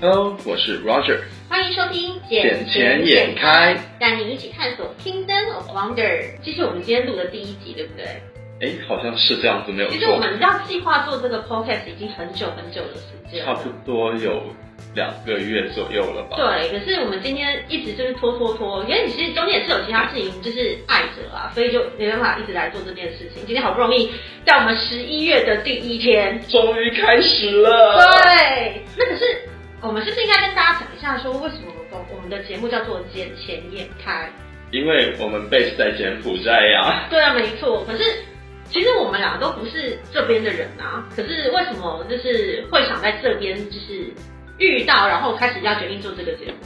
Hello，我是 Roger，欢迎收听《眼前眼开》，带你一起探索 Kingdom of Wonder。这是我们今天录的第一集，对不对？哎，好像是这样子，没有错。其实我们要计划做这个 podcast 已经很久很久的时间差不多有两个月左右了吧？对，可是我们今天一直就是拖拖拖，因为你其实中间也是有其他事情，就是爱着啊，所以就没办法一直来做这件事情。今天好不容易在我们十一月的第一天，终于开始了。对，那可是我们是不是应该跟大家讲一下，说为什么我们我们的节目叫做“眼前眼开因为我们 base 在柬埔寨呀”？。对啊，没错。可是其实我们两个都不是这边的人啊，可是为什么就是会想在这边就是遇到，然后开始要决定做这个节目？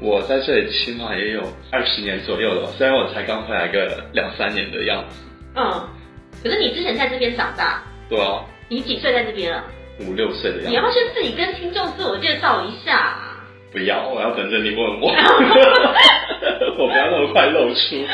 我在这里起码也有二十年左右了吧，虽然我才刚回来个两三年的样子。嗯，可是你之前在这边长大，对啊，你几岁在这边了？五六岁的样子。要先自己跟听众自我介绍一下、啊？不要，我要等着你问我。我不要那么快露出。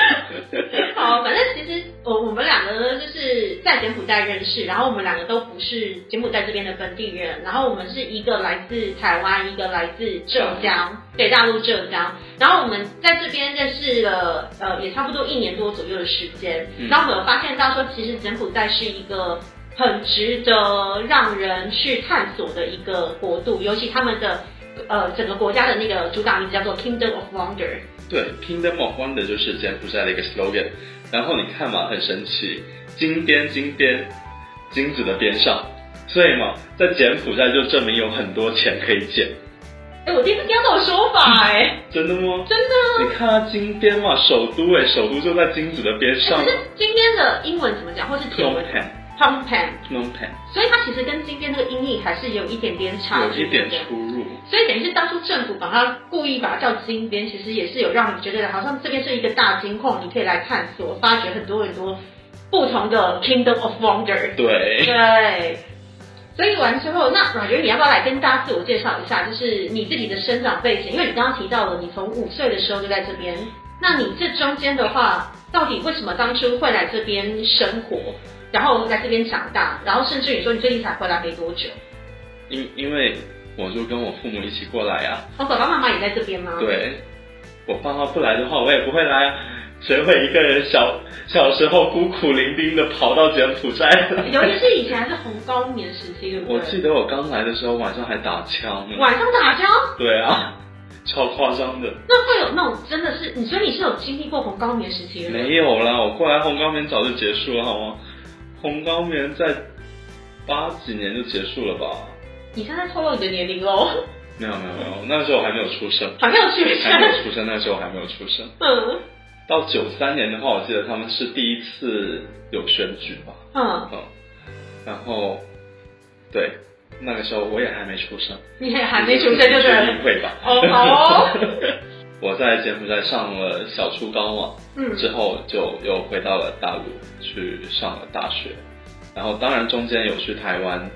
好，反正其实我我们两个呢，就是在柬埔寨认识，然后我们两个都不是柬埔寨这边的本地人，然后我们是一个来自台湾，一个来自浙江，对，大陆浙江，然后我们在这边认识了，呃，也差不多一年多左右的时间，嗯然后我们有发现到说，其实柬埔寨是一个很值得让人去探索的一个国度，尤其他们的。呃，整个国家的那个主打名字叫做 Kingdom of Wonder，对，Kingdom of Wonder 就是柬埔寨的一个 slogan。然后你看嘛，很神奇，金边金边，金子的边上，所以嘛，在柬埔寨就证明有很多钱可以捡。哎，我第一次听到这种说法、哎，真的吗？真的。你看它金边嘛，首都哎，首都就在金子的边上可是金边的英文怎么讲，或是简，Phnom 文所以它其实跟金边这个音译还是有一点点差距，有一点出入，所以等于是当初政府把它故意把它叫金边，其实也是有让你觉得好像这边是一个大金矿，你可以来探索，发掘很多很多不同的 Kingdom of Wonder。对，对，所以完之后，那阮觉你要不要来跟大家自我介绍一下，就是你自己的生长背景？因为你刚刚提到了你从五岁的时候就在这边，那你这中间的话，到底为什么当初会来这边生活，然后我们在这边长大，然后甚至你说你最近才回来没多久，因因为我就跟我父母一起过来啊，我爸爸妈妈也在这边吗？，对，我爸妈不来的话，我也不会来啊。谁会一个人小小时候孤苦伶仃的跑到柬埔寨？尤其是以前还是红高棉时期，对不对？我记得我刚来的时候晚上还打枪呢。晚上打枪，对啊，超夸张的。那会有那种真的是，你所以你是有经历过红高棉时期的？没有啦，我过来红高棉早就结束了，好吗？红高棉在八几年就结束了吧？你现在透露你的年龄喽，没有没有没有，那时候我还没有出生，还没有去还没有出生，那时候我还没有出生。嗯。到九三年的话，我记得他们是第一次有选举吧，嗯，嗯，然后对，那个时候我也还没出生，你也还没出生就是。是议会吧。哦好哦，我在柬埔寨上了小初高嘛，嗯。之后就又回到了大陆去上了大学，然后当然中间有去台湾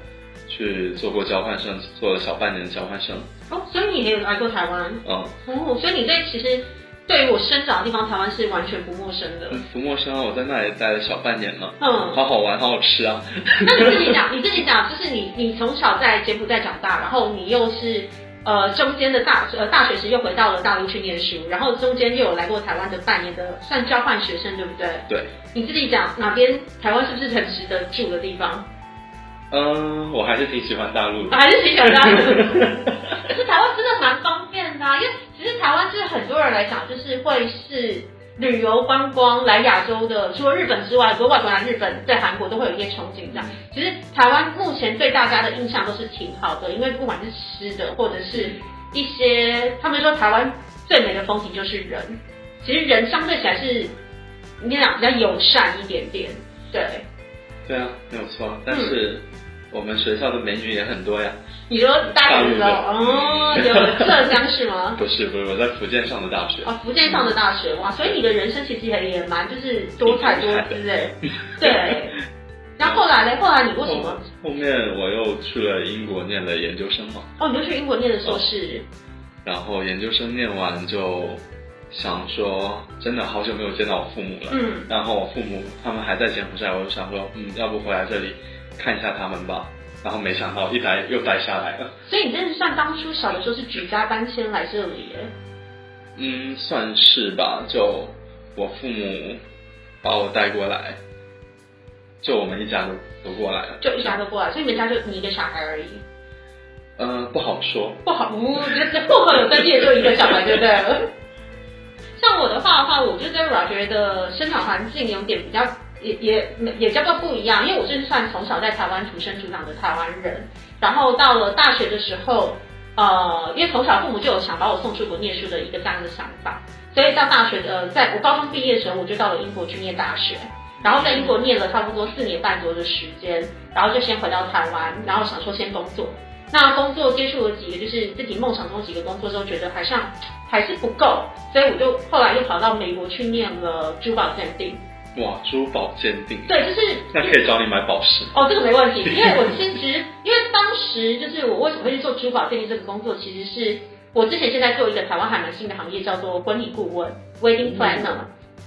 去做过交换生，做了小半年的交换生，哦，所以你也有来过台湾？嗯，哦，所以你对其实对于我生长的地方台湾是完全不陌生的。嗯不陌生啊，我在那里待了小半年了，嗯，好好玩，好好吃啊，那你自己讲，你自己讲，就是你你从小在柬埔寨长大，然后你又是呃中间的大呃大学时又回到了大陆去念书，然后中间又有来过台湾的半年的算交换学生，对不对？对，你自己讲哪边台湾是不是很值得住的地方？嗯，我还是挺喜欢大陆的，我还是挺喜欢大陆的。可是台湾真的蛮方便的、啊，因为其实台湾是很多人来讲，就是会是旅游观光来亚洲的，除了日本之外，很多外国人来日本、在韩国都会有一些憧憬这样。其实台湾目前对大家的印象都是挺好的，因为不管是吃的，或者是一些他们说台湾最美的风景就是人，其实人相对起来是你讲比较友善一点点，对。对啊，没有错，但是我们学校的美女也很多呀，你说大陆的大哦，有浙江是吗？不是不是，我在福建上的大学，哦，福建上的大学哇，所以你的人生其实也也蛮就是多彩多姿哎，对。然后后来呢？后来你为什么？后面我又去了英国念了研究生嘛，哦，你就去英国念的硕士，然后研究生念完就想说，真的好久没有见到我父母了。嗯然后我父母他们还在柬埔寨，我就想说，嗯，要不回来这里看一下他们吧。然后没想到一待又待下来了。所以你真是算当初小的时候是举家搬迁来这里耶？嗯，算是吧。就我父母把我带过来，就我们一家都都过来了。就一家都过来，所以你们家就你一个小孩而已。呃，不好说。不好，嗯，这户口有登记也就一个小孩，对不对了？像我的话的话，我就跟 Roger 的生长环境有点比较，也也也叫做不一样，因为我是算从小在台湾土生土长的台湾人，然后到了大学的时候，呃，因为从小父母就有想把我送出国念书的一个这样的想法，所以到大学的，在我高中毕业的时候，我就到了英国去念大学，然后在英国念了差不多四年半左右的时间，然后就先回到台湾，然后想说先工作。那工作接触了几个，就是自己梦想中几个工作之后，觉得好像还是不够，所以我就后来又跑到美国去念了珠宝鉴定。哇，珠宝鉴定。对，就是那可以找你买宝石。哦，这个没问题，因为我其实因为当时就是我为什么会去做珠宝鉴定这个工作，其实是我之前现在做一个台湾还蛮新的行业，叫做婚礼顾问 （wedding planner）。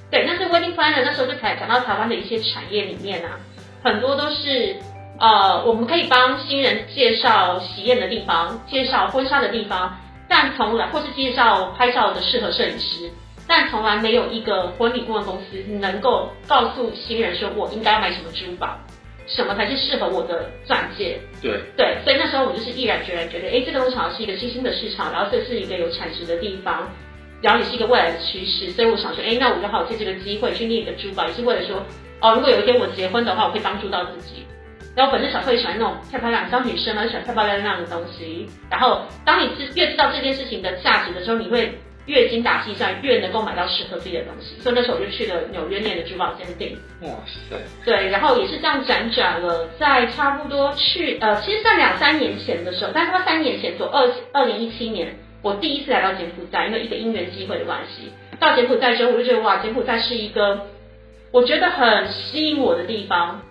对，那是 wedding planner，那时候就才讲到台湾的一些产业里面啊，很多都是。呃，我们可以帮新人介绍喜宴的地方，介绍婚纱的地方，但从来或是介绍拍照的适合摄影师，但从来没有一个婚礼顾问公司能够告诉新人说我应该买什么珠宝，什么才是适合我的钻戒。对对，所以那时候我就是毅然决然觉得，哎，这个东西好像是一个新兴的市场，然后这是一个有产值的地方，然后也是一个未来的趋势，所以我想说，哎，那我就好借这个机会去念一个珠宝，也是为了说，哦，如果有一天我结婚的话，我可以帮助到自己。然后本身小时候也喜欢那种漂漂亮亮，当女生嘛就喜欢漂漂亮亮的东西。然后当你知越知道这件事情的价值的时候，你会越精打细算，越能够买到适合自己的东西。所以那时候我就去了纽约念的珠宝鉴定。哇塞！对，然后也是这样辗转了，在差不多去呃，其实，在两三年前的时候，但是他三年前，左二二零一七年，我第一次来到柬埔寨，因为一个因缘机会的关系，到柬埔寨之后，我就觉得哇，柬埔寨是一个我觉得很吸引我的地方。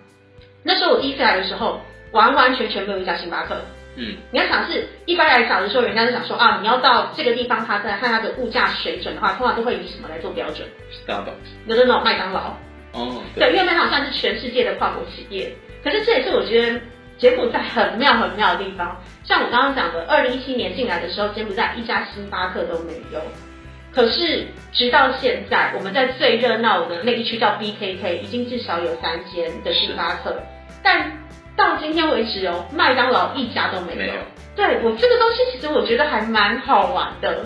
那时候我第一次来的时候，完完全全没有一家星巴克。嗯，你要想是一般来讲的时候，人家就想说啊，你要到这个地方，他在看它的物价水准的话，通常都会以什么来做标准？Starbucks，那种麦当劳。哦，对，因为麦当劳算是全世界的跨国企业。可是这也是我觉得柬埔寨很妙很妙的地方。像我刚刚讲的，二零一七年进来的时候，柬埔寨一家星巴克都没有。可是直到现在，我们在最热闹的那一区叫 BKK，已经至少有三间的星巴克。但到今天为止哦，麦当劳一家都没有。对我这个东西，其实我觉得还蛮好玩的。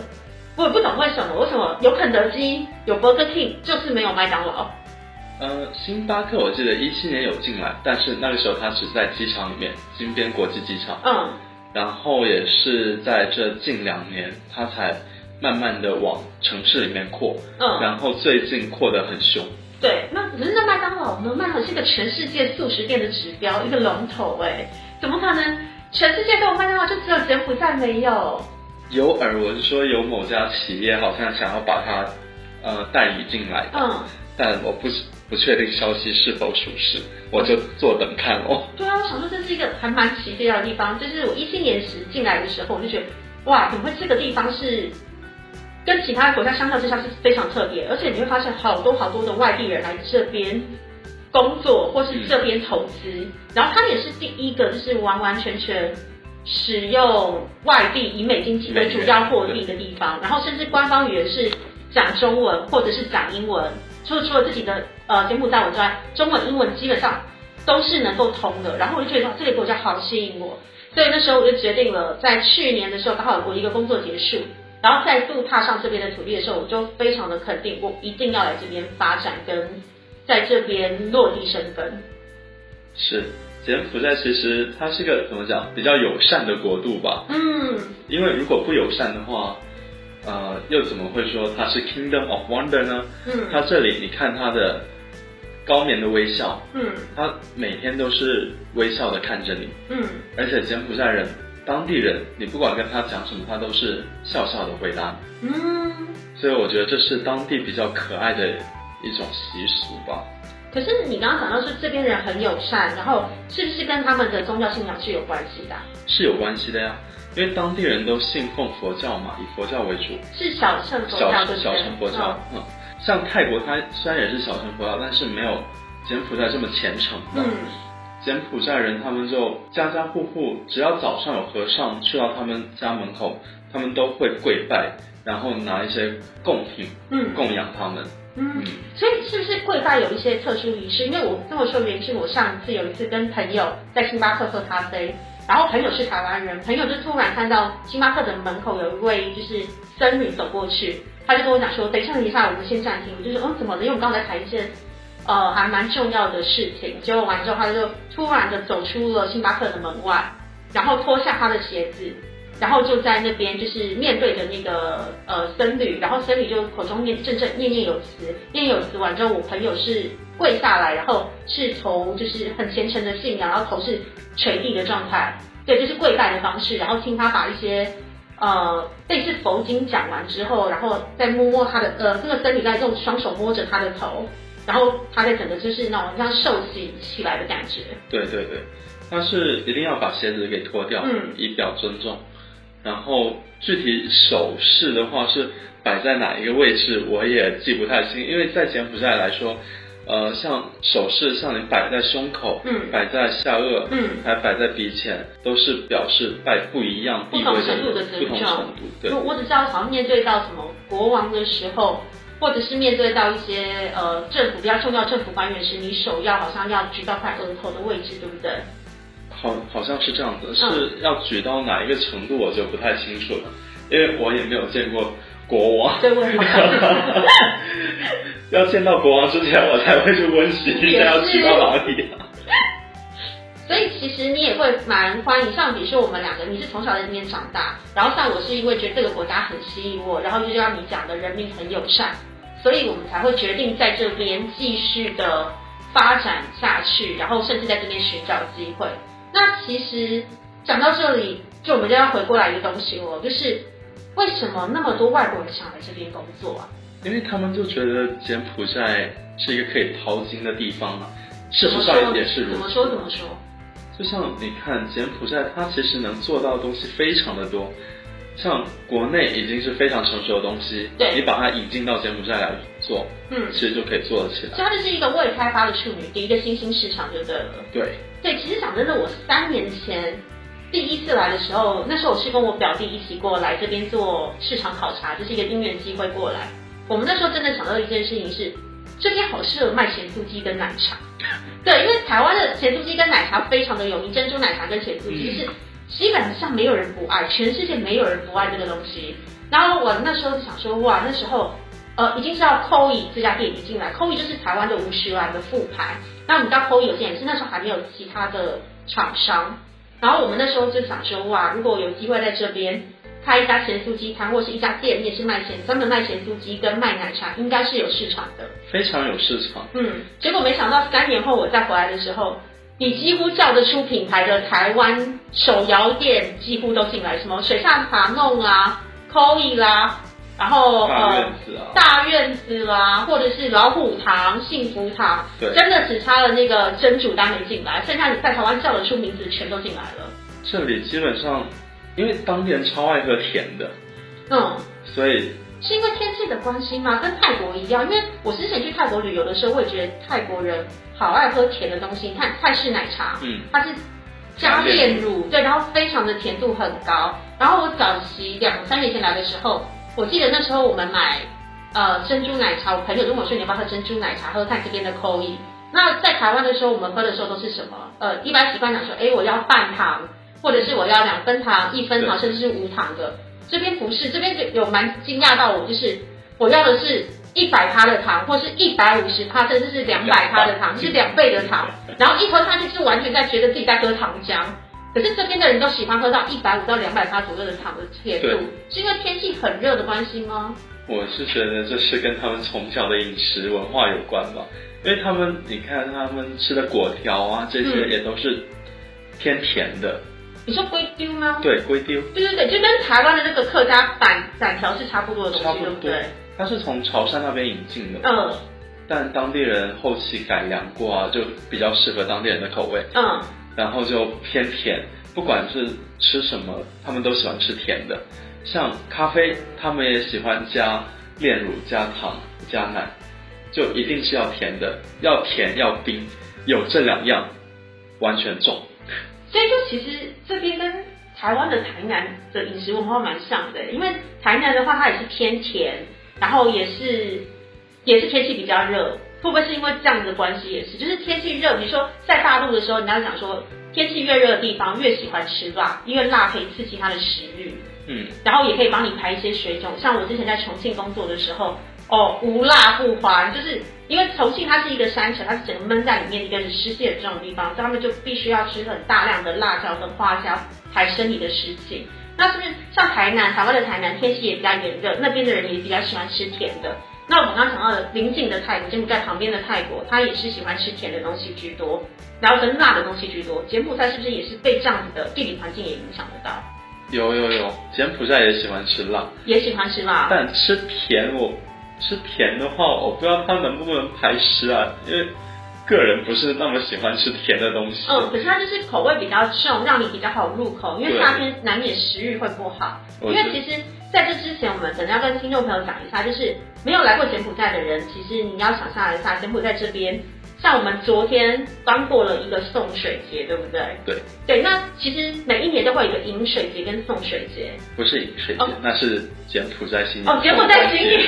我也不懂为什么，为什么有肯德基、有 Burger King，就是没有麦当劳？呃，星巴克我记得一七年有进来，但是那个时候它只在机场里面，金边国际机场。嗯。然后也是在这近两年，它才慢慢的往城市里面扩。嗯。然后最近扩得很凶。对，那可是那麦当劳呢？麦当劳是一个全世界素食店的指标，一个龙头哎，怎么可能全世界都有麦当劳，就只有柬埔寨没有？有耳闻说有某家企业好像想要把它呃代理进来，嗯，但我不不确定消息是否属实，我就坐等看哦。对啊，我想说这是一个还蛮奇妙的地方，就是我一七年时进来的时候，我就觉得哇，怎么会这个地方是？跟其他国家相较之下是非常特别，而且你会发现好多好多的外地人来这边工作或是这边投资，然后他也是第一个就是完完全全使用外币以美金为主要货币的地方，然后甚至官方语言是讲中文或者是讲英文，除了除了自己的呃柬埔寨文之外，中文英文基本上都是能够通的，然后我就觉得这个国家好吸引我，所以那时候我就决定了，在去年的时候刚好我一个工作结束。然后再度踏上这边的土地的时候，我就非常的肯定，我一定要来这边发展，跟在这边落地生根。是柬埔寨其实它是个怎么讲比较友善的国度吧？嗯。因为如果不友善的话，呃，又怎么会说它是 Kingdom of Wonder 呢？嗯。它这里你看它的高棉的微笑，嗯，它每天都是微笑的看着你，嗯，而且柬埔寨人。当地人，你不管跟他讲什么，他都是笑笑的回答。嗯，所以我觉得这是当地比较可爱的一种习俗吧。可是你刚刚讲到是这边人很友善，然后是不是跟他们的宗教信仰是有关系的？是有关系的呀，因为当地人都信奉佛教嘛，以佛教为主。是小乘佛教小小乘佛教，嗯，像泰国它虽然也是小乘佛教，但是没有柬埔寨这么虔诚。嗯。柬埔寨人他们就家家户户，只要早上有和尚去到他们家门口，他们都会跪拜，然后拿一些贡品嗯供养他们。嗯，所以是不是跪拜有一些特殊仪式？因为我这么说原因是我上一次有一次跟朋友在星巴克喝咖啡，然后朋友是台湾人，朋友就突然看到星巴克的门口有一位就是僧侣走过去，他就跟我讲说，等一下等一下，我们先暂停。我就说，嗯，怎么了？因为我们刚才谈一件呃还蛮重要的事情。结果完之后，他就突然的走出了星巴克的门外，然后脱下他的鞋子。然后就在那边，就是面对着那个呃僧侣，然后僧侣就口中念阵阵念念有词，念念有词完之后，我朋友是跪下来，然后是头就是很虔诚的信仰，然后头是垂地的状态，对，就是跪拜的方式，然后听他把一些呃类似佛经讲完之后，然后再摸摸他的呃那个僧侣在用双手摸着他的头，然后他在整个就是那种像受洗起来的感觉，对对对，他是一定要把鞋子给脱掉，嗯。以表尊重。然后具体手势的话是摆在哪一个位置，我也记不太清，因为在柬埔寨来说，呃，像手势像你摆在胸口，嗯。摆在下颚，嗯。还摆在鼻前，都是表示拜不一样地不同位程度的尊不同程重度，对。我我只知道，好像面对到什么国王的时候，或者是面对到一些呃政府比较重要政府官员时，你手要好像要举到快额头的位置，对不对？好好像是这样子，嗯是要举到哪一个程度我就不太清楚了，因为我也没有见过国王。要见到国王之前，我才会去温习一下要举到哪里、啊。所以其实你也会蛮欢迎，像比如说我们两个，你是从小在这边长大，然后像我是因为觉得这个国家很吸引我，然后就像你讲的人民很友善，所以我们才会决定在这边继续的发展下去，然后甚至在这边寻找机会。那其实讲到这里，就我们就要回过来一个东西了，就是为什么那么多外国人想来这边工作啊？因为他们就觉得柬埔寨是一个可以淘金的地方嘛，事实上也是如此。怎么说怎么说？就像你看柬埔寨，它其实能做到的东西非常的多，像国内已经是非常成熟的东西，对你把它引进到柬埔寨来做，嗯，其实就可以做得起来。所以它就是一个未开发的处女地，一个新兴市场就对了。对，对，其实讲真的，我三年前第一次来的时候，那时候我是跟我表弟一起过来这边做市场考察，就是一个因缘机会过来。我们那时候真的想到一件事情是，这边好适合卖咸酥鸡跟奶茶。对，因为台湾的咸酥鸡跟奶茶非常的有名，珍珠奶茶跟咸酥鸡是基本上没有人不爱，全世界没有人不爱这个东西。然后我那时候就想说，哇，那时候呃已经知道 Koi 这家店已经进来，Koi 就是台湾的五十岚的副牌。那我们知道 Koi 有进来，是那时候还没有其他的厂商。然后我们那时候就想说，哇，如果有机会在这边开一家咸酥鸡摊，或是一家店面是卖咸专门卖咸酥鸡跟卖奶茶，应该是有市场的。非常有市场。嗯，结果没想到三年后我再回来的时候，你几乎叫得出品牌的台湾手摇店几乎都进来，什么水上茶弄啊、Koi 啦，然后大呃院子啊，大院子啦，或者是老虎堂、幸福堂，对。真的只差了那个真主单没进来，剩下你在台湾叫得出名字全都进来了。这里基本上，因为当地人超爱喝甜的，嗯，所以是因为天气的关系吗？跟泰国一样，因为我之前去泰国旅游的时候，我也觉得泰国人好爱喝甜的东西。你看泰式奶茶，嗯，它是加炼乳，对，然后非常的甜度很高。然后我早期两三年前来的时候，我记得那时候我们买呃珍珠奶茶，我朋友跟我说你要不要喝珍珠奶茶，喝看这边的 Koi。那在台湾的时候，我们喝的时候都是什么？呃，一般习惯讲说，哎，我要半糖，或者是我要两分糖、一分糖，甚至是无糖的。这边不是，这边就有蛮惊讶到我，就是我要的是一百趴的糖，或是一百五十趴，甚至是两百趴的糖，是两倍的糖。然后一喝下去是完全在觉得自己在喝糖浆。可是这边的人都喜欢喝到一百五到两百趴左右的糖的甜度，是因为天气很热的关系吗？我是觉得这是跟他们从小的饮食文化有关吧，因为他们你看他们吃的果条啊，这些嗯也都是偏甜的，你说龟丢吗？对，龟丢对对对，就跟台湾的那个客家板板条是差不多的东西，对不对？，它是从潮汕那边引进的，嗯。但当地人后期改良过啊，就比较适合当地人的口味，嗯。然后就偏甜，不管是吃什么，他们都喜欢吃甜的，像咖啡，他们也喜欢加炼乳、加糖、加奶，就一定是要甜的，要甜要冰，有这两样，完全重。所以就其实这边跟台湾的台南的饮食文化蛮像的，因为台南的话它也是偏甜，然后也是也是天气比较热，会不会是因为这样子的关系也是？就是天气热，你说在大陆的时候，你要讲说天气越热的地方越喜欢吃辣，因为辣可以刺激它的食欲，嗯，然后也可以帮你排一些水肿。像我之前在重庆工作的时候，哦，无辣不欢，就是因为重庆它是一个山城，它是整个闷在里面一个湿气的这种地方，所以他们就必须要吃很大量的辣椒跟花椒排身体的湿气。那是不是像台南，台湾的台南天气也比较炎热，那边的人也比较喜欢吃甜的？那我们刚刚讲到的邻近的泰国，柬埔寨旁边的泰国，它也是喜欢吃甜的东西居多，然后跟辣的东西居多。柬埔寨是不是也是被这样子的地理环境也影响得到？有有有，柬埔寨也喜欢吃辣，也喜欢吃辣，但吃甜我吃甜的话，我不知道它能不能排湿啊，因为个人不是那么喜欢吃甜的东西。嗯，可是它就是口味比较重，让你比较好入口，因为夏天难免食欲会不好。因为其实在这之前，我们可能要跟听众朋友讲一下，就是没有来过柬埔寨的人，其实你要想象一下，柬埔寨这边，像我们昨天刚过了一个送水节，对不对？对对，那其实每一年都会有一个饮水节跟送水节。不是饮水节哦，那是柬埔寨新年。哦，柬埔寨新年，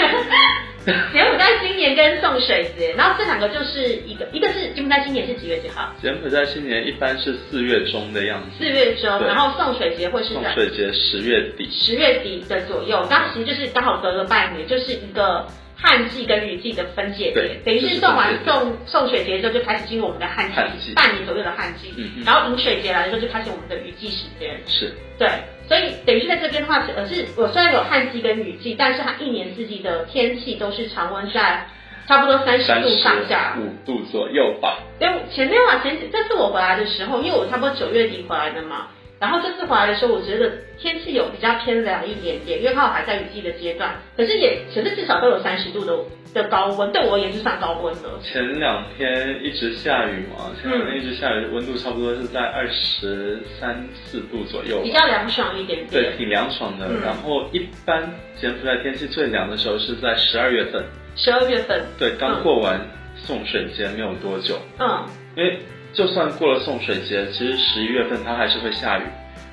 柬埔寨新年跟送水节，然后这两个就是一个，一个是柬埔寨新年是几月几号？柬埔寨新年一般是四月中的样子，四月中，然后送水节会是在送水节十月底。十月底的左右，刚其实就是刚好隔了半年，就是一个旱季跟雨季的分界点，等于是是送完送送水节之后就开始进入我们的旱季，半年左右的旱季，然后饮水节来的时候就开始我们的雨季时间，是，对，所以等于是在这边的话，呃是我虽然有旱季跟雨季，但是它一年四季的天气都是常温在差不多三十度上下。五度左右吧。因为前面啊，前这次我回来的时候，因为我差不多九月底回来的嘛，然后这次回来的时候，我觉得天气有比较偏凉一点点，因为刚好还在雨季的阶段，可是也可是至少都有三十度的的高温，对我而言就算高温了。前两天一直下雨嘛，前两天一直下雨，温度差不多是在二十三四度左右比较凉爽一点点。对，点。挺凉爽的。嗯。然后一般柬埔寨天气最凉的时候是在十二月份，十二月份，对，刚过完送水节没有多久，嗯。因为就算过了送水节，其实十一月份它还是会下雨，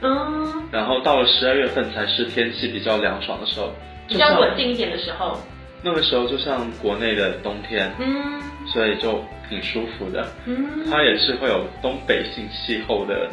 嗯，然后到了十二月份才是天气比较凉爽的时候，比较稳定一点的时候，那个时候就像国内的冬天，嗯。所以就挺舒服的。嗯，它也是会有东北性气候的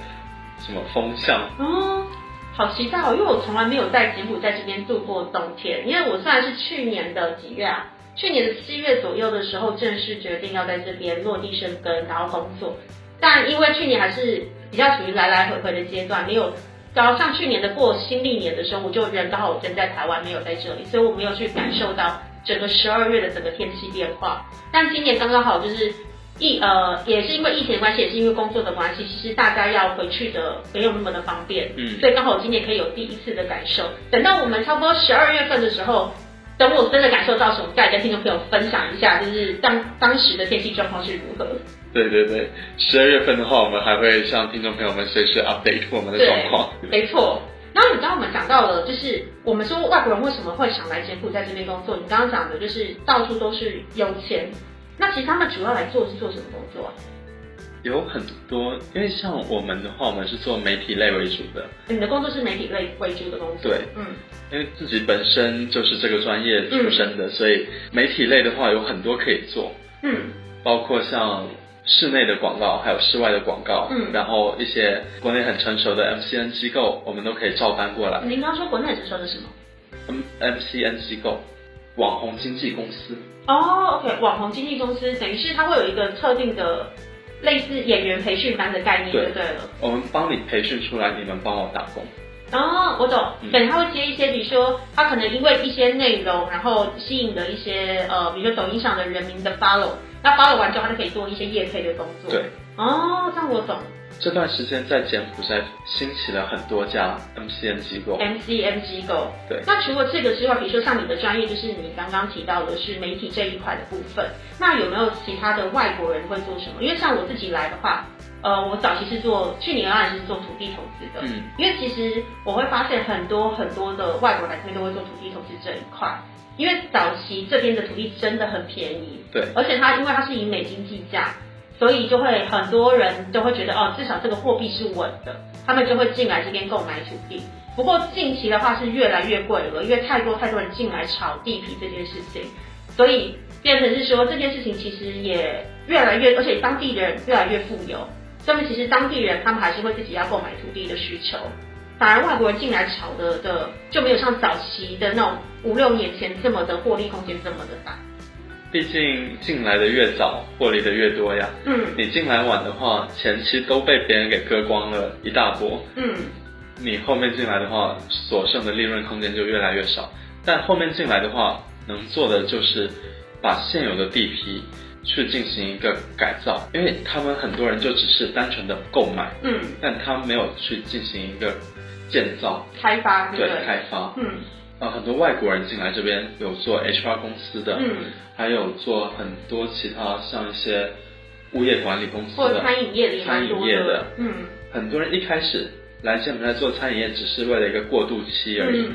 什么风向，嗯，好期待哦！因为我从来没有在柬埔寨这边度过冬天，因为我虽然是去年的几月啊，去年的七月左右的时候正式决定要在这边落地生根，然后工作，但因为去年还是比较处于来来回回的阶段，没有。然后像去年的过新历年的时候，我就人刚好人在台湾，没有在这里，所以我没有去感受到整个十二月的整个天气变化。但今年刚刚好就是疫呃，也是因为疫情的关系，也是因为工作的关系，其实大家要回去的没有那么的方便，嗯，所以刚好我今年可以有第一次的感受。等到我们差不多十二月份的时候，等我真的感受到时候，再跟听众朋友分享一下，就是当当时的天气状况是如何。对对对，十二月份的话，我们还会向听众朋友们随时 update 我们的状况。没错。然后你刚刚我们讲到了，就是我们说外国人为什么会想来柬埔寨这边工作？你刚刚讲的就是到处都是有钱，那其实他们主要来做是做什么工作啊？有很多，因为像我们的话，我们是做媒体类为主的，你的工作是媒体类为主的工作，对，嗯因为自己本身就是这个专业出身的，所以媒体类的话有很多可以做，嗯。包括像室内的广告，还有室外的广告，嗯。然后一些国内很成熟的 MCN 机构，我们都可以照搬过来。您刚刚说国内成熟的什么？M MCN 机构，网红经纪公司，哦，OK，网红经纪公司等于是它会有一个特定的类似演员培训班的概念，就对对了。我们帮你培训出来，你们帮我打工。哦，我懂，嗯等他会接一些，比如说他可能因为一些内容，然后吸引了一些呃，比如说抖音上的人民的 follow，那 follow 完之后，他就可以做一些业配的工作。对，哦，这样我懂。这段时间在柬埔寨兴起了很多家 MCN 机构，MCN 机构。对。那除了这个之外，比如说像你的专业，就是你刚刚提到的是媒体这一块的部分，那有没有其他的外国人会做什么？因为像我自己来的话，呃，我早期是做，去年当然是做土地投资的。嗯，因为其实我会发现很多很多的外国人来这边都会做土地投资这一块，因为早期这边的土地真的很便宜，对，而且它因为它是以美金计价，所以就会很多人都会觉得哦，至少这个货币是稳的，他们就会进来这边购买土地。不过近期的话是越来越贵了，因为太多太多人进来炒地皮这件事情，所以变成是说这件事情其实也越来越，而且当地的人越来越富有，所以其实当地人他们还是会自己要购买土地的需求，反而外国人进来炒的的就没有像早期的那种五六年前这么的获利空间这么的大。毕竟进来的越早，获利的越多呀。嗯你进来晚的话，前期都被别人给割光了一大波，嗯，你后面进来的话，所剩的利润空间就越来越少。但后面进来的话，能做的就是把现有的地皮去进行一个改造，因为他们很多人就只是单纯的购买，嗯，但他没有去进行一个建造，开发对？开发。嗯呃，很多外国人进来这边有做 HR 公司的，嗯，还有做很多其他像一些物业管理公司的，或餐饮业的餐饮业的嗯。很多人一开始来柬埔寨做餐饮业只是为了一个过渡期而已，嗯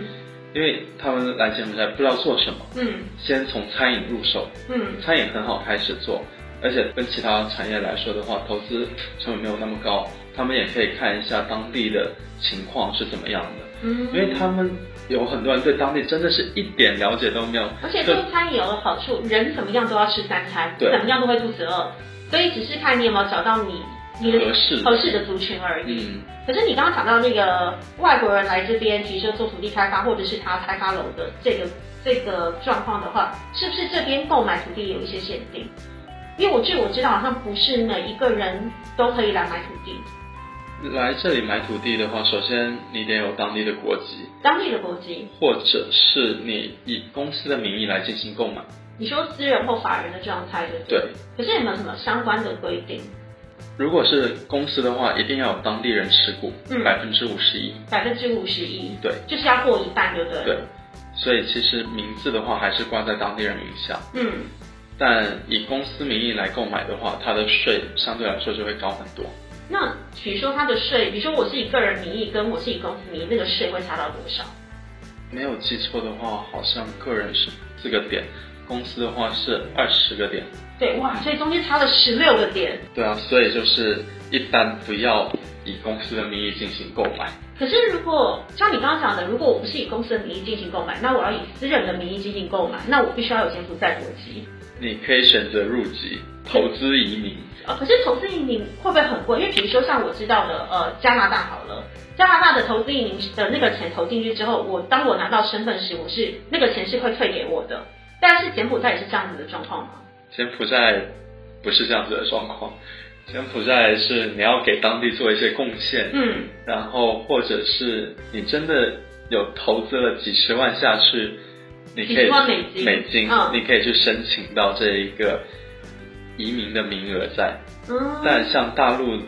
因为他们来柬埔寨不知道做什么，嗯先从餐饮入手，嗯餐饮很好开始做，而且跟其他产业来说的话，投资成本没有那么高，他们也可以看一下当地的情况是怎么样的，嗯，因为他们有很多人对当地真的是一点了解都没有，而且就做餐饮有个好处，人怎么样都要吃三餐，对。怎么样都会肚子饿，所以只是看你有没有找到你你的合适。的合适的族群而已。嗯，可是你刚刚讲到那个外国人来这边，比如说做土地开发，或者是他开发楼的这个这个状况的话，是不是这边购买土地有一些限定？因为我据我知道，好像不是每一个人都可以来买土地，来这里买土地的话，首先你得有当地的国籍，当地的国籍，或者是你以公司的名义来进行购买。你说私人或法人的状态，对不对？对，可是有没有什么相关的规定？如果是公司的话，一定要有当地人持股嗯，百分之五十一。百分之五十一，对，就是要过一半，对不对？对，所以其实名字的话还是挂在当地人名下，嗯，但以公司名义来购买的话，它的税相对来说就会高很多。那比如说他的税，比如说我是以个人名义，跟我是以公司名义，那个税会差到多少？没有记错的话，好像个人是四个点，公司的话是二十个点。对，哇，所以中间差了十六个点。对啊，所以就是一般不要以公司的名义进行购买。可是如果像你刚刚讲的，如果我不是以公司的名义进行购买，那我要以私人的名义进行购买，那我必须要有先付在国籍。你可以选择入籍、投资移民。呃，可是投资移民会不会很贵？因为比如说像我知道的，呃，加拿大好了，加拿大的投资移民的那个钱投进去之后，我当我拿到身份时，我是那个钱是会退给我的。但是柬埔寨也是这样子的状况吗？柬埔寨不是这样子的状况，柬埔寨是你要给当地做一些贡献，嗯，然后或者是你真的有投资了几十万下去，你可以美金美金嗯你可以去申请到这一个移民的名额在。嗯，但像大陆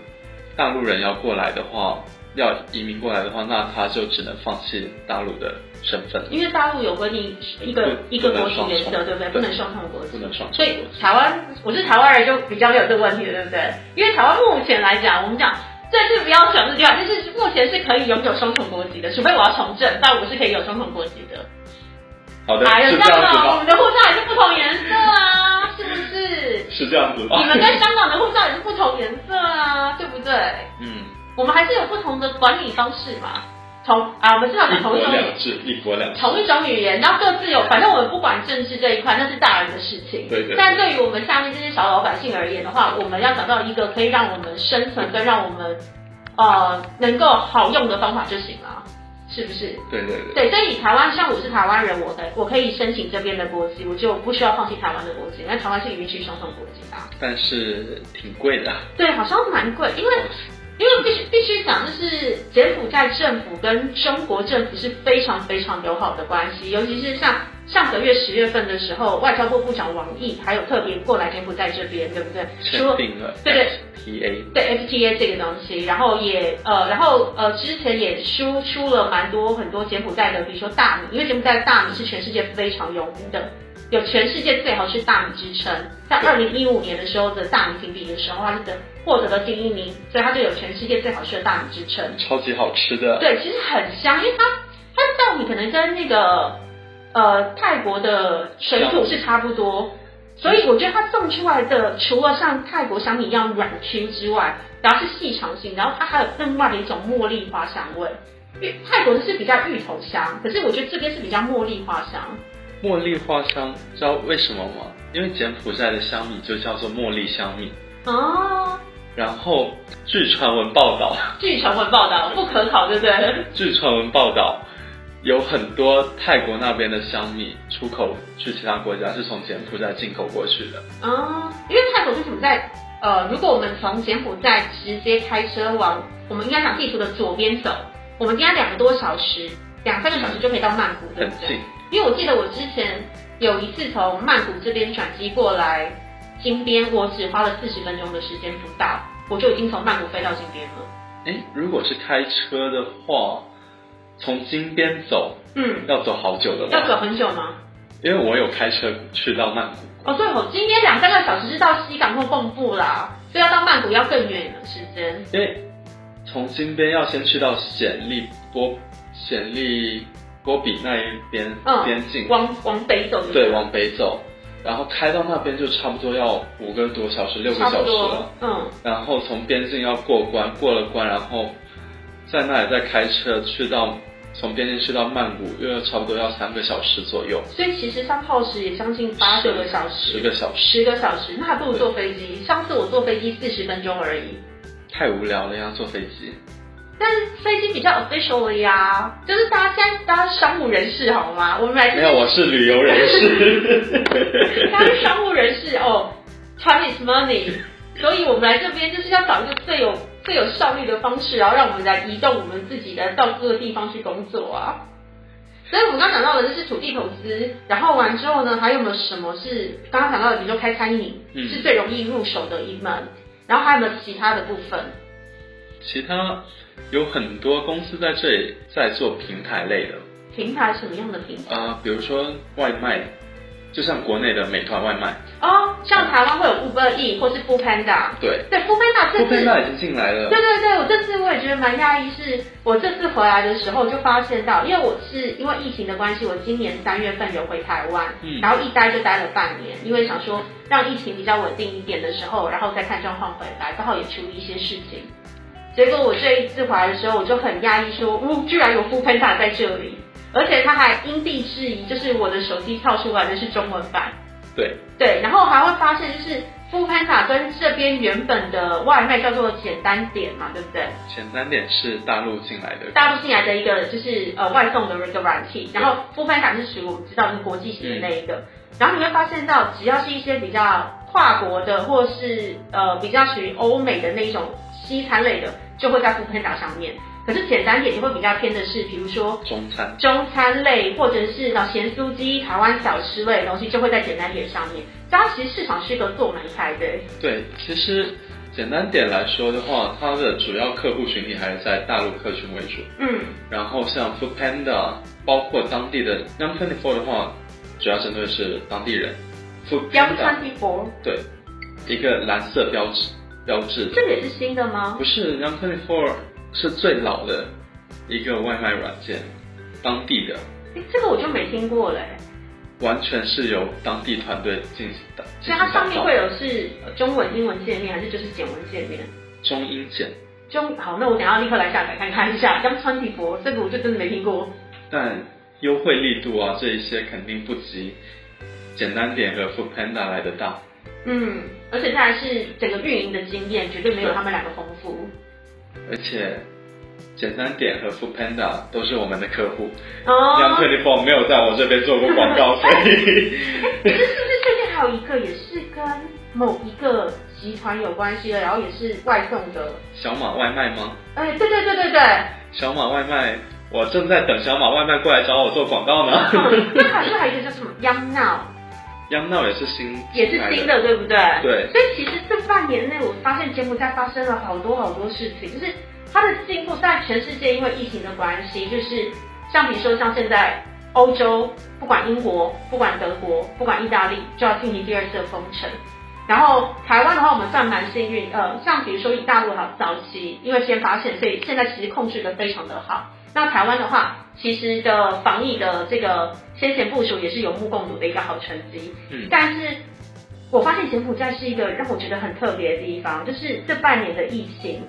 大陆人要过来的话，要移民过来的话，那他就只能放弃大陆的身份，因为大陆有规定一个一个国籍原则，对不对？不能双重国籍不。能双重所以。台湾，我是台湾人，就比较没有这个问题了，对不对？因为台湾目前来讲，我们讲最最不要讲的地方，就是目前是可以拥有双重国籍的，除非我要从政，但我是可以有双重国籍的。好的，哎呦，是这样啊，我？们的护照还是不同颜色啊，是不是？是这样子吧？你们跟香港的护照也是不同颜色啊，对不对？嗯，我们还是有不同的管理方式嘛。同啊，我们至少一国讲同一种语两制，一国两制。同一种语言，然后各自有，反正我们不管政治这一块，那是大人的事情。对对但对于我们下面这些小老百姓而言的话，我们要找到一个可以让我们生存跟让我们呃能够好用的方法就行了，是不是？对对对，对，所以台湾像我是台湾人，我的我可以申请这边的国籍，我就不需要放弃台湾的国籍，那台湾是允许双重国籍的啊、但是挺贵的。对，好像蛮贵，因为因为必须必须讲，就是柬埔寨政府跟中国政府是非常非常友好的关系，尤其是像上个月十月份的时候，外交部部长王毅还有特别过来柬埔寨这边，对不对？签说订了对对 FTA，对 FTA 这个东西，然后也呃，然后呃，之前也输出了蛮多很多柬埔寨的，比如说大米，因为柬埔寨的大米是全世界非常有名的，有全世界最好吃大米之称。在二零一五年的时候的大米评比的时候，它是得获得了第一名，所以它就有全世界最好吃的大米之称。超级好吃的。对，其实很香，因为它它的稻米可能跟那个呃泰国的水土是差不多，所以我觉得它送出来的，除了像泰国香米一样软 Q 之外，然后是细长型，然后它还有另外的一种茉莉花香味。泰国的是比较芋头香，可是我觉得这边是比较茉莉花香。茉莉花香，知道为什么吗？因为柬埔寨的香米就叫做茉莉香米。哦，然后据传闻报道，据传闻报道不可考，对不对？据传闻报道，有很多泰国那边的香米出口去其他国家，是从柬埔寨进口过去的。哦，因为泰国是什么在？呃，如果我们从柬埔寨直接开车往，我们应该讲地图的左边走，我们应该两个多小时，两三个小时就可以到曼谷，对不对？很近，因为我记得我之前有一次从曼谷这边转机过来金边，我只花了四十分钟的时间不到，我就已经从曼谷飞到金边了。哎，如果是开车的话，从金边走嗯，要走好久的要走？很久吗？因为我有开车去到曼谷，哦，对哦，今天两三个小时是到西港或蚌埠啦，所以要到曼谷要更远的时间。因为从金边要先去到暹粒波暹粒波比那一边、嗯边境，往往北走就对，往北走，然后开到那边就差不多要五个多小时、六个小时了。，嗯，然后从边境要过关，过了关，然后在那里再开车去到从边境去到曼谷，又要差不多要三个小时左右，所以其实上耗时也将近八九个小时，十个小时，十个小时，那还不如坐飞机。上次我坐飞机四十分钟而已，太无聊了呀！坐飞机，但是飞机比较 official 了呀，就是大家现在大家商务人士好吗？我们来没有，我是旅游人士。大家是商务人士哦，time is money，所以我们来这边就是要找一个最有最有效率的方式，然后让我们来移动我们自己的到各个地方去工作啊。所以我们刚刚讲到的就是土地投资，然后完之后呢，还有没有什么是刚刚讲到的，比如说开餐饮、嗯是最容易入手的一门，然后还有没有其他的部分？其他有很多公司在这里在做平台类的，平台什么样的平台？呃，比如说外卖，就像国内的美团外卖，哦，像台湾会有 Uber E 或是 Food Panda，对，对 Food Panda 这次富佩纳已经进来了。对，对对，我这次我也觉得蛮讶异，是我这次回来的时候就发现到，因为我是因为疫情的关系，我今年三月份有回台湾，嗯。然后一待就待了半年，因为想说让疫情比较稳定一点的时候，然后再看状况回来，刚好也处理一些事情。结果我这一次回来的时候，我就很讶异说，呜、居然有 Food Panda 在这里，而且它还因地制宜，就是我的手机跳出来的是中文版。对，对，然后还会发现就是 o o Panda 跟这边原本的外卖叫做简单点嘛，对不对？简单点是大陆进来的，大陆进来的一个就是呃外送的一个软体，然后 o o Panda 是属于我们知道是国际型的那一个，然后你会发现到只要是一些比较跨国的或是呃比较属于欧美的那一种西餐类的，就会在 o o Panda 上面。可是简单点就会比较偏的是，比如说中餐，中餐类或者是老咸酥鸡、台湾小吃类的东西，就会在简单点上面。这样其实市场是一个做蛮开的。对，其实简单点来说的话，它的主要客户群体还是在大陆客群为主。嗯，然后像 Food Panda，包括当地的 Young Twenty Four 的话，主要针对是当地人。Food Panda Twenty Four 对，一个蓝色标志标志，这个也是新的吗？不是 Young Twenty Four 是最老的一个外卖软件，当地的诶这个我就没听过嘞。完全是由当地团队进行的，所以它上面会有是呃中文、英文界面，还是就是简文界面？中英简，中好，那我等一下立刻来下载看看一下。Young Twenty Four 这个我就真的没听过。但优惠力度啊这一些肯定不及简单点和 Food Panda 来的大。嗯，而且它还是整个运营的经验绝对没有他们两个丰富。而且简单点和 Food Panda 都是我们的客户、哦 y o u n g Twenty Four 没有在我这边做过广告，所以可是是不是最近还有一个也是跟某一个集团有关系的，然后也是外送的？小马外卖吗？哎，对对对对对。小马外卖，我正在等小马外卖过来找我做广告呢。嗯那还是还有一个叫什么 Young Now，央闹也是新也是新的，对不对？对所以其实这半年内，我发现柬埔寨发生了好多好多事情，就是它的进步在全世界因为疫情的关系，就是像比如说像现在欧洲，不管英国，不管德国，不管意大利，就要进行第二次的封城。然后台湾的话，我们算蛮幸运，呃，像比如说以大陆好早期，因为先发现，所以现在其实控制的非常的好。那台湾的话，其实的防疫的这个先前部署也是有目共睹的一个好成绩。嗯但是我发现柬埔寨是一个让我觉得很特别的地方，就是这半年的疫情，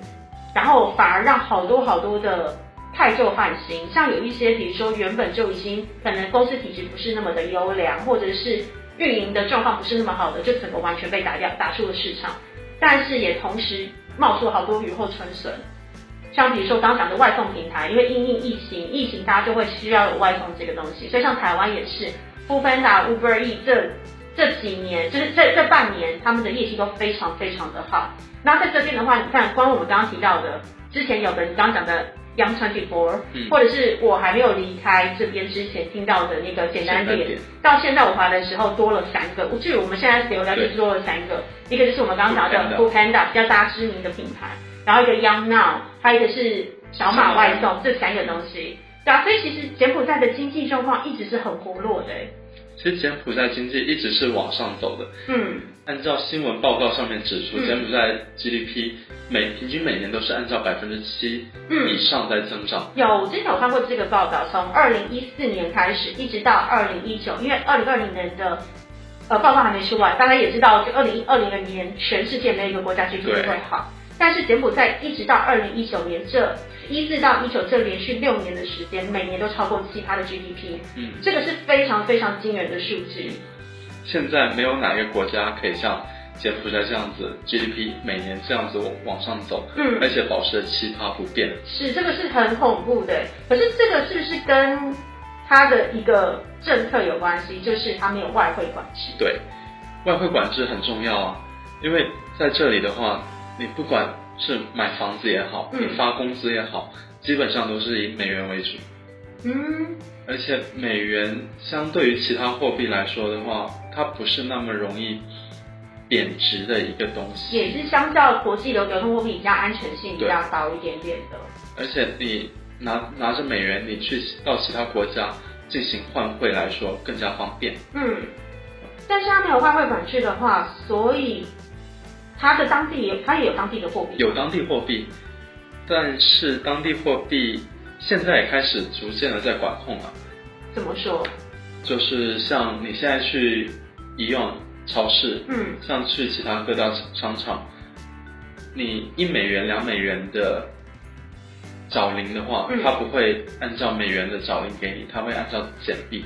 然后反而让好多好多的太旧换新，像有一些比如说原本就已经可能公司体质不是那么的优良，或者是运营的状况不是那么好的，就整个完全被打掉，打出了市场。但是也同时冒出了好多雨后春笋，像比如说刚刚讲的外送平台，因为因应疫情，疫情大家就会需要有外送这个东西，所以像台湾也是 f o o p a n d a Uber E 这这几年，就是这这半年，他们的业绩都非常非常的好。那在这边的话，你看，光我们刚刚提到的，之前有的你刚刚讲的 Young Twenty Four，或者是我还没有离开这边之前听到的那个简单点，到现在我回来的时候多了三个。据我们现在留了就是多了三个，一个就是我们刚刚讲的 Food Panda，比较大家知名的品牌，然后一个 Young Now，还有一个是小马外送，这三个东西。对啊，所以其实柬埔寨的经济状况一直是很活络的。其实柬埔寨经济一直是往上走的。嗯，按照新闻报告上面指出，柬埔寨 GDP 每平均每年都是按照百分之七以上在增长。有，我之前有看过这个报道，从二零一四年开始，一直到二零一九，因为二零二零年的呃报告还没出来，大家也知道，就二零二零年全世界没有一个国家 GDP 会好，但是柬埔寨一直到二零一九年这。一四到一九这连续六年的时间，每年都超过其他的 GDP，嗯，这个是非常非常惊人的数据。现在没有哪个国家可以像柬埔寨这样子 GDP 每年这样子往往上走，嗯，而且保持七趴不变。是这个是很恐怖的，可是这个是不是跟它的一个政策有关系？就是它没有外汇管制。对，外汇管制很重要啊，因为在这里的话，你不管。是买房子也好，你发工资也好，基本上都是以美元为主。嗯，而且美元相对于其他货币来说的话，它不是那么容易贬值的一个东西。也是相较国际流流通货币比较安全性比较高一点点的。而且你拿拿着美元，你去到其他国家进行换汇来说更加方便。嗯，但是它没有外汇管制的话，所以。它的当地也，它也有当地的货币，有当地货币，但是当地货币现在也开始逐渐的在管控了。怎么说？就是像你现在去医院、超市，嗯，像去其他各大商场，你一美元、两美元的找零的话，它不会按照美元的找零给你，它会按照简币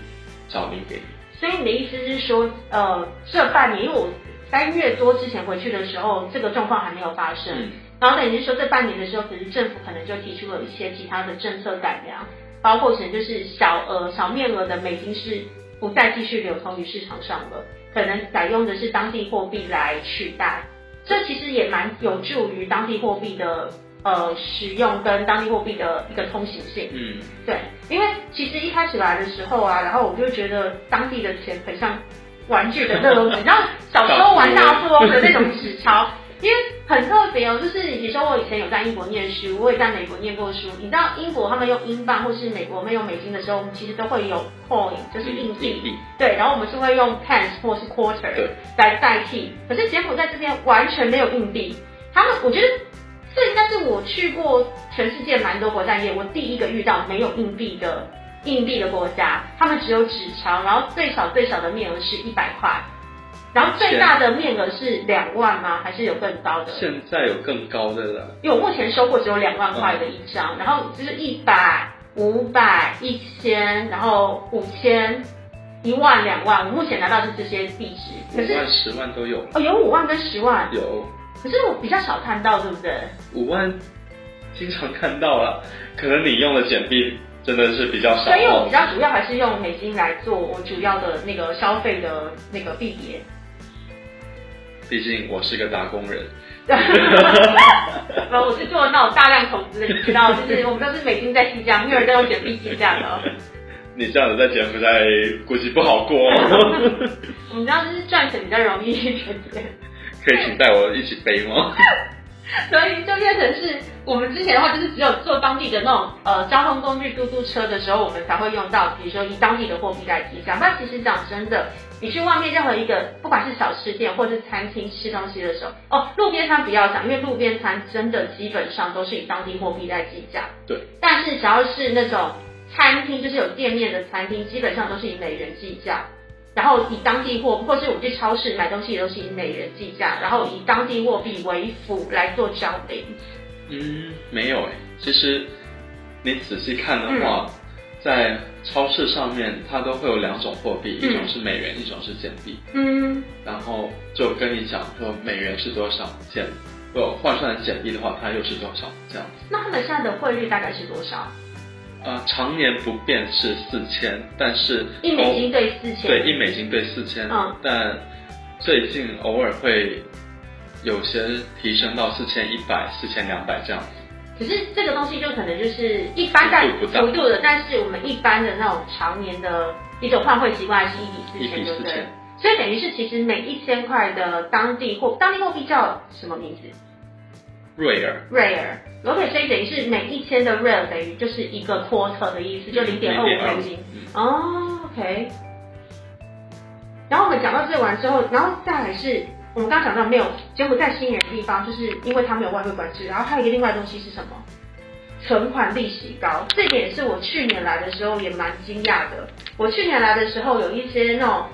找零给你。所以你的意思是说，呃，这半年因为我。三月多之前回去的时候，这个状况还没有发生。然后等于说这半年的时候，可是政府可能就提出了一些其他的政策改良，包括可能就是小额、小面额的美金是不再继续流通于市场上了，可能改用的是当地货币来取代。这其实也蛮有助于当地货币的呃使用跟当地货币的一个通行性。嗯，对，因为其实一开始来的时候啊，然后我就觉得当地的钱很像。玩具的那种，你知道小时候玩大富翁的那种纸钞，因为很特别哦。就是比如说我以前有在英国念书，我也在美国念过书。你知道英国他们用英镑，或是美国们用美金的时候，我们其实都会有 coin，就是硬币。对，然后我们是会用 pence 或是 quarter 来代替。可是柬埔寨这边完全没有硬币，他们我觉得这应该是我去过全世界蛮多国家也，我第一个遇到没有硬币的。硬币的国家，他们只有纸钞，然后最少最少的面额是一百块，然后最大的面额是两万吗？还是有更高的？现在有更高的了。因为我目前收过只有两万块的一张，然后就是一百、五百、一千，然后五千、一万、两万，我目前拿到是这些币值。五万、十万都有。哦，有五万跟十万。有。可是我比较少看到，对不对？五万经常看到了，可能你用的简币。真的是比较少，所以我比较主要还是用美金来做我主要的那个消费的那个币别。毕竟我是个打工人。不，我是做那种大量投资的，你知道，就是我们都是美金在新疆，没有人在用柬币计价的。你这样子在柬埔寨估计不好过。我们知道就是赚钱比较容易一点点。可以请带我一起飞吗？所以就变成是我们之前的话，就是只有坐当地的那种呃交通工具嘟嘟车的时候，我们才会用到，比如说以当地的货币来计价。那其实讲真的，你去外面任何一个，不管是小吃店或者是餐厅吃东西的时候，哦，路边摊不要讲，因为路边摊真的基本上都是以当地货币在计价。对。但是只要是那种餐厅，就是有店面的餐厅，基本上都是以美元计价。然后以当地货，或是我去超市买东西都是以美元计价，然后以当地货币为辅来做交易。嗯，没有哎，其实你仔细看的话，在超市上面它都会有两种货币，一种是美元，一种是简币。嗯，然后就跟你讲说美元是多少，简不换算成简币的话，它又是多少这样子。那他们现在的汇率大概是多少？呃，常年不变是四千，但是一美金兑四千，对，一美金兑四千。嗯，但最近偶尔会有些提升到四千一百、四千两百这样子。可是这个东西就可能就是一般在幅度的，但是我们一般的那种常年的一种换汇习惯是一比四千，对不对？所以等于是其实每一千块的当地货，当地货币叫什么名字？瑞尔。瑞尔。OK，所以等于是每一千的 real 等于就是一个 quarter 的意思，就零点二五公斤。哦，OK。然后我们讲到这完之后，然后再来是我们刚刚讲到没有柬埔寨吸引人的地方，就是因为它没有外汇管制。然后还有一个另外东西是什么？存款利息高，这点是我去年来的时候也蛮惊讶的。我去年来的时候有一些那种。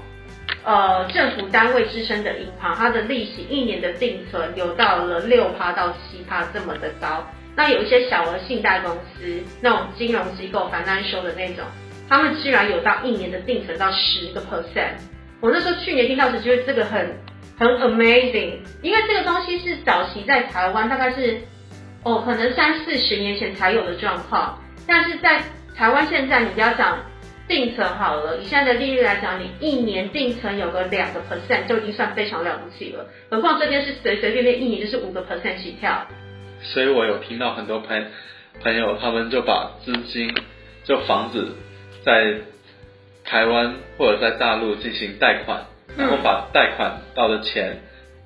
呃，政府单位支撑的银行，它的利息一年的定存有到了六趴到七趴这么的高。那有一些小额信贷公司，那种金融机构 financial 的那种，他们居然有到一年的定存到十个 percent。我那时候去年听到时觉得这个很很 amazing，因为这个东西是早期在台湾大概是哦，可能三四十年前才有的状况，但是在台湾现在你不要讲。定存好了，以现在的利率来讲，你一年定存有个两个 percent 就已经算非常了不起了。何况这边是随随便便一年就是五个 percent 起跳。所以我有听到很多朋朋友，他们就把资金，就房子在台湾或者在大陆进行贷款，然后把贷款到的钱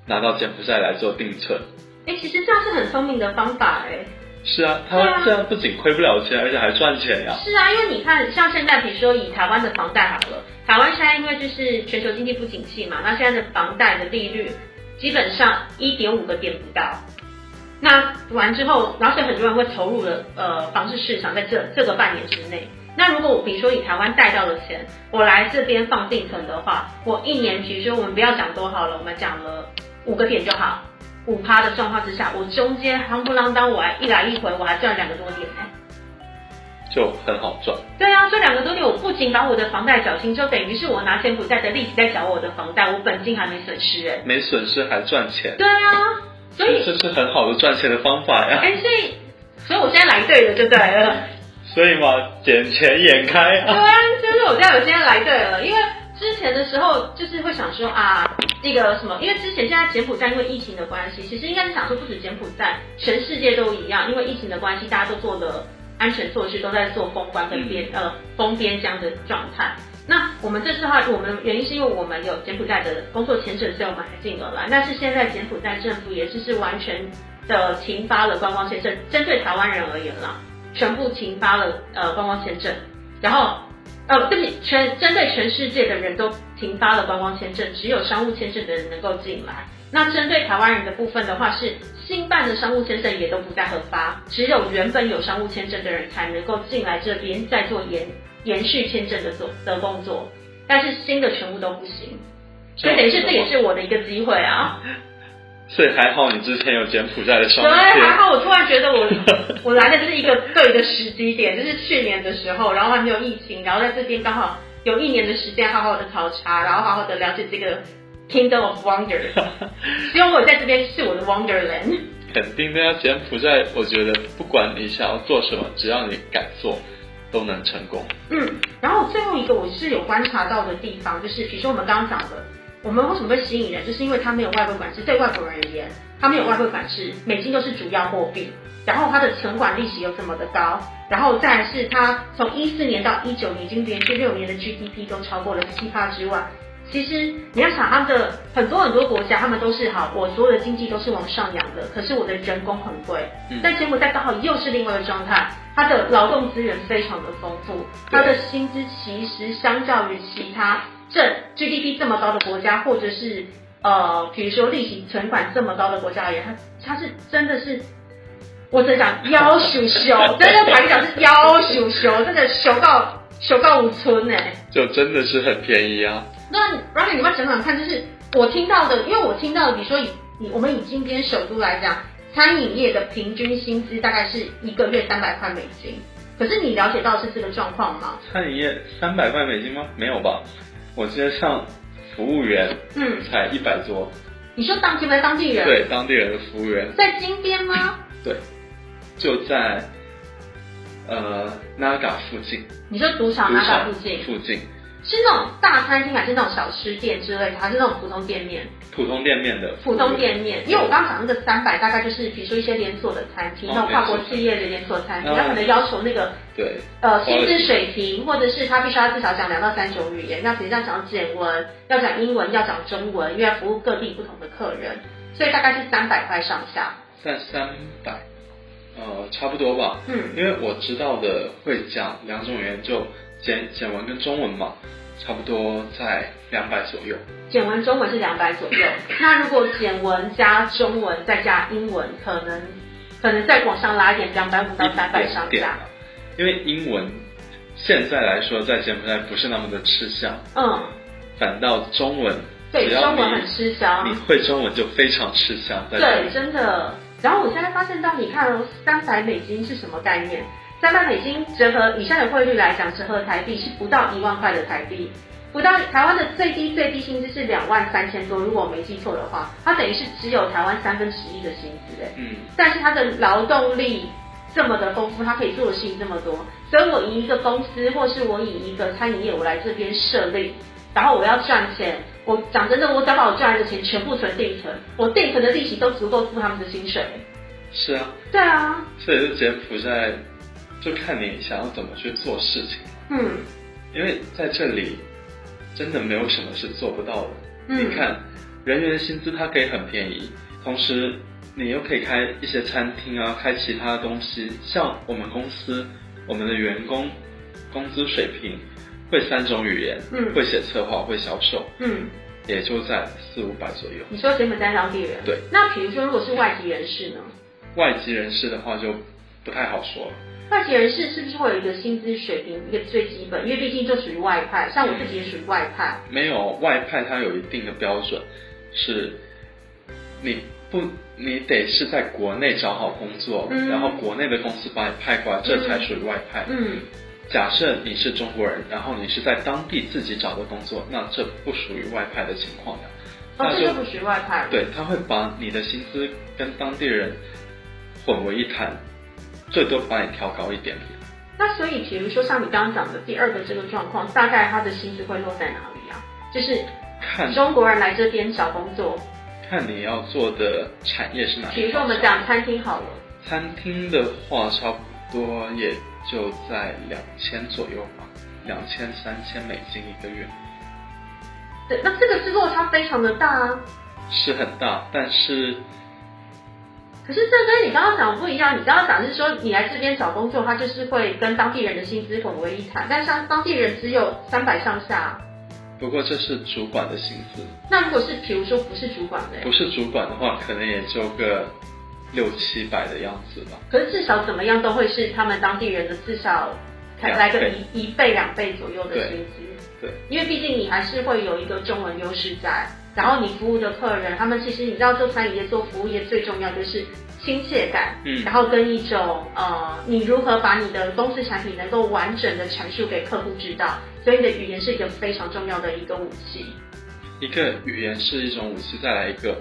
拿到柬埔寨来做定存。哎，其实这样是很聪明的方法哎。是啊，他这样不仅亏不了钱，而且还赚钱呀。是啊，因为你看，像现在，比如说以台湾的房贷好了，台湾现在因为就是全球经济不景气嘛，那现在的房贷的利率基本上一点五个点不到。那完之后，然后所以很多人会投入了呃房市市场，在这这个半年之内。那如果我比如说以台湾贷到的钱，我来这边放定存的话，我一年比如说我们不要讲多好了，我们讲了五个点就好。五趴的状况之下，我中间夯不啷当，我还一来一回，我还赚两个多点呢，就很好赚。对啊，这两个多点，我不仅把我的房贷缴清，就等于是我拿柬埔寨的利息在缴我的房贷，我本金还没损失哎。没损失还赚钱。对啊，所以这是很好的赚钱的方法呀。哎，所以所以我现在来对了，就对了。所以嘛，捡钱眼开。对啊，就是我现在我现在来对了，因为。之前的时候就是会想说啊，那个什么，因为之前现在柬埔寨因为疫情的关系，其实应该是想说不止柬埔寨，全世界都一样，因为疫情的关系，大家都做了安全措施都在做封关跟边呃封边这样的状态。那我们这次的话，我们原因是因为我们有柬埔寨的工作签证，所以我们才进而来。但是现在柬埔寨政府也是是完全的停发了观光签证，针对台湾人而言啦，全部停发了呃观光签证，然后。呃，对不起，全针对全世界的人都停发了观光签证，只有商务签证的人能够进来。那针对台湾人的部分的话，是新办的商务签证也都不再核发，只有原本有商务签证的人才能够进来这边再做延延续签证的做的工作，但是新的全部都不行。所以等于是这也是我的一个机会啊。所以还好你之前有柬埔寨的商务对，还好我突然觉得我 我来的就是一个对的时机点，就是去年的时候，然后还没有疫情，然后在这边刚好有一年的时间好好的考察，然后好好的了解这个 Kingdom of Wonder。希望我在这边是我的 Wonderland。肯定的呀，柬埔寨，我觉得不管你想要做什么，只要你敢做，都能成功。嗯，然后最后一个我是有观察到的地方，就是比如说我们刚刚讲的。我们为什么会吸引人？就是因为它没有外汇管制，对外国人而言，它没有外汇管制，美金都是主要货币，然后它的存款利息又这么的高，然后再是它从一四年到一九年已经连续六年的 GDP 都超过了七趴之外，其实你要想他们的很多很多国家，他们都是好，我所有的经济都是往上扬的，可是我的人工很贵，但柬埔寨刚好又是另外的状态，它的劳动资源非常的丰富，它的薪资其实相较于其他。这 GDP 这么高的国家，或者是呃，比如说利息存款这么高的国家而言，它它是真的是，我只讲腰修修，真的台讲是腰修修，真的修到修到无村呢，就真的是很便宜啊。那 Ryan，你要想想看，就是我听到的，因为我听到的，比如说以以我们以今天首都来讲，餐饮业的平均薪资大概是一个月三百块美金。可是你了解到是这个状况吗？餐饮业三百块美金吗？没有吧？我今天上服务员，嗯，才一百多。你说当地的当地人？对，当地人的服务员在金边吗？对，就在呃 Naga 附近。你说赌场 Naga 附近？附近。是那种大餐厅还是那种小吃店之类的，还是那种普通店面？普通店面的。普通店面，因为我刚刚讲那个三百，大概就是比如说一些连锁的餐厅，那种跨国企业的连锁餐厅，他可能要求那个对呃薪资水平，或者是他必须要至少讲两到三种语言，那比如要讲简文，要讲英文，要讲中文，因为要服务各地不同的客人，所以大概是三百块上下。在三百，呃，差不多吧。嗯。因为我知道的会讲两种语言，就简简文跟中文嘛。差不多在两百左右，简文中文是两百左右。那如果简文加中文再加英文，可能可能再往上拉一点，两百五到三百上下。因为英文现在来说在柬埔寨不是那么的吃香，嗯，反倒中文对中文很吃香，你会中文就非常吃香。对，真的。然后我现在发现到，你看三百美金是什么概念？三百美金折合以上的汇率来讲，折合台币是不到一万块的台币，不到台湾的最低最低薪资是两万三千多，如果我没记错的话，它等于是只有台湾三分之一的薪资哎，嗯，但是它的劳动力这么的丰富，它可以做的事情这么多，所以我以一个公司或是我以一个餐饮业我来这边设立，然后我要赚钱，我讲真的，我只要把我赚来的钱全部存定存，我定存的利息都足够付他们的薪水。是啊，对啊，所以就柬埔寨。就看你想要怎么去做事情，嗯，因为在这里真的没有什么是做不到的。嗯，你看人员薪资它可以很便宜，同时你又可以开一些餐厅啊，开其他的东西。像我们公司，我们的员工工资水平会三种语言，嗯，会写策划，会销售，嗯，也就在四五百左右。你说柬埔寨当地人？对。那比如说如果是外籍人士呢？外籍人士的话就不太好说了。外籍人士是不是会有一个薪资水平，一个最基本？因为毕竟就属于外派，像我自己也属于外派。没有外派，它有一定的标准，是你不，你得是在国内找好工作，然后国内的公司把你派过来，这才属于外派。嗯。假设你是中国人，然后你是在当地自己找的工作，那这不属于外派的情况呀。哦，这就不属于外派。对，他会把你的薪资跟当地人混为一谈。最多把你调高一点点。那所以，比如说像你刚刚讲的第二个这个状况，大概他的薪资会落在哪里啊？就是看中国人来这边找工作，看你要做的产业是哪。比如说我们讲餐厅好了。餐厅的话，差不多也就在两千左右吧，两千三千美金一个月。对，那这个是落差非常的大啊。是很大，但是。可是这跟你刚刚讲的不一样，你刚刚讲是说你来这边找工作，他就是会跟当地人的薪资混为一谈，但像当地人只有三百上下。不过这是主管的薪资。那如果是比如说不是主管的？不是主管的话，可能也就个六七百的样子吧。可是至少怎么样都会是他们当地人的至少来个一一倍两倍左右的薪资。对。因为毕竟你还是会有一个中文优势在。然后你服务的客人，他们其实你知道做餐饮业做服务业最重要就是亲切感，嗯，然后跟一种呃，你如何把你的公司产品能够完整的阐述给客户知道，所以你的语言是一个非常重要的一个武器。一个语言是一种武器，再来一个，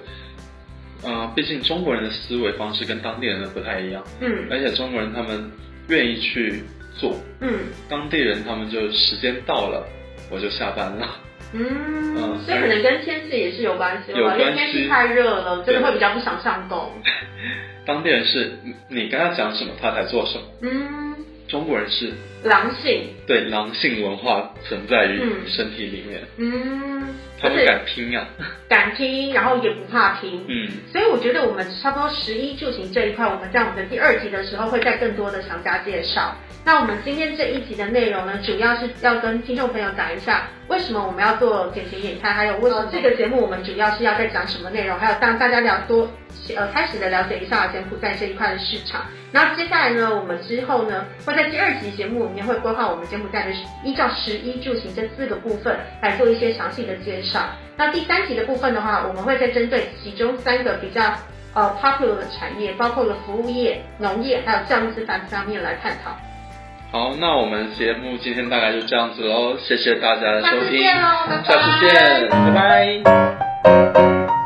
呃，毕竟中国人的思维方式跟当地人的不太一样，嗯，而且中国人他们愿意去做，嗯，当地人他们就时间到了我就下班了。嗯，所以可能跟天气也是有关系，有关系。天气太热了，真的会比较不想上工。当地人是你跟他讲什么，他才做什么。嗯，中国人是狼性，对狼性文化存在于身体里面。嗯，他们敢拼呀，敢拼，然后也不怕拼。嗯，所以我觉得我们差不多十一住行这一块，我们在我们的第二集的时候会再更多的详加介绍。那我们今天这一集的内容呢，主要是要跟听众朋友讲一下，为什么我们要做减型演唱，还有为什么这个节目我们主要是要在讲什么内容，还有让大家了多呃开始的了解一下柬埔寨这一块的市场。那接下来呢，我们之后呢会在第二集节目里面会规划我们柬埔寨的依照十一住行这四个部分来做一些详细的介绍。那第三集的部分的话，我们会再针对其中三个比较。呃、popular 的产业包括了服务业、农业，还有教育资方方面来探讨。好那我们节目今天大概就这样子喽谢谢大家的收听下次见拜拜。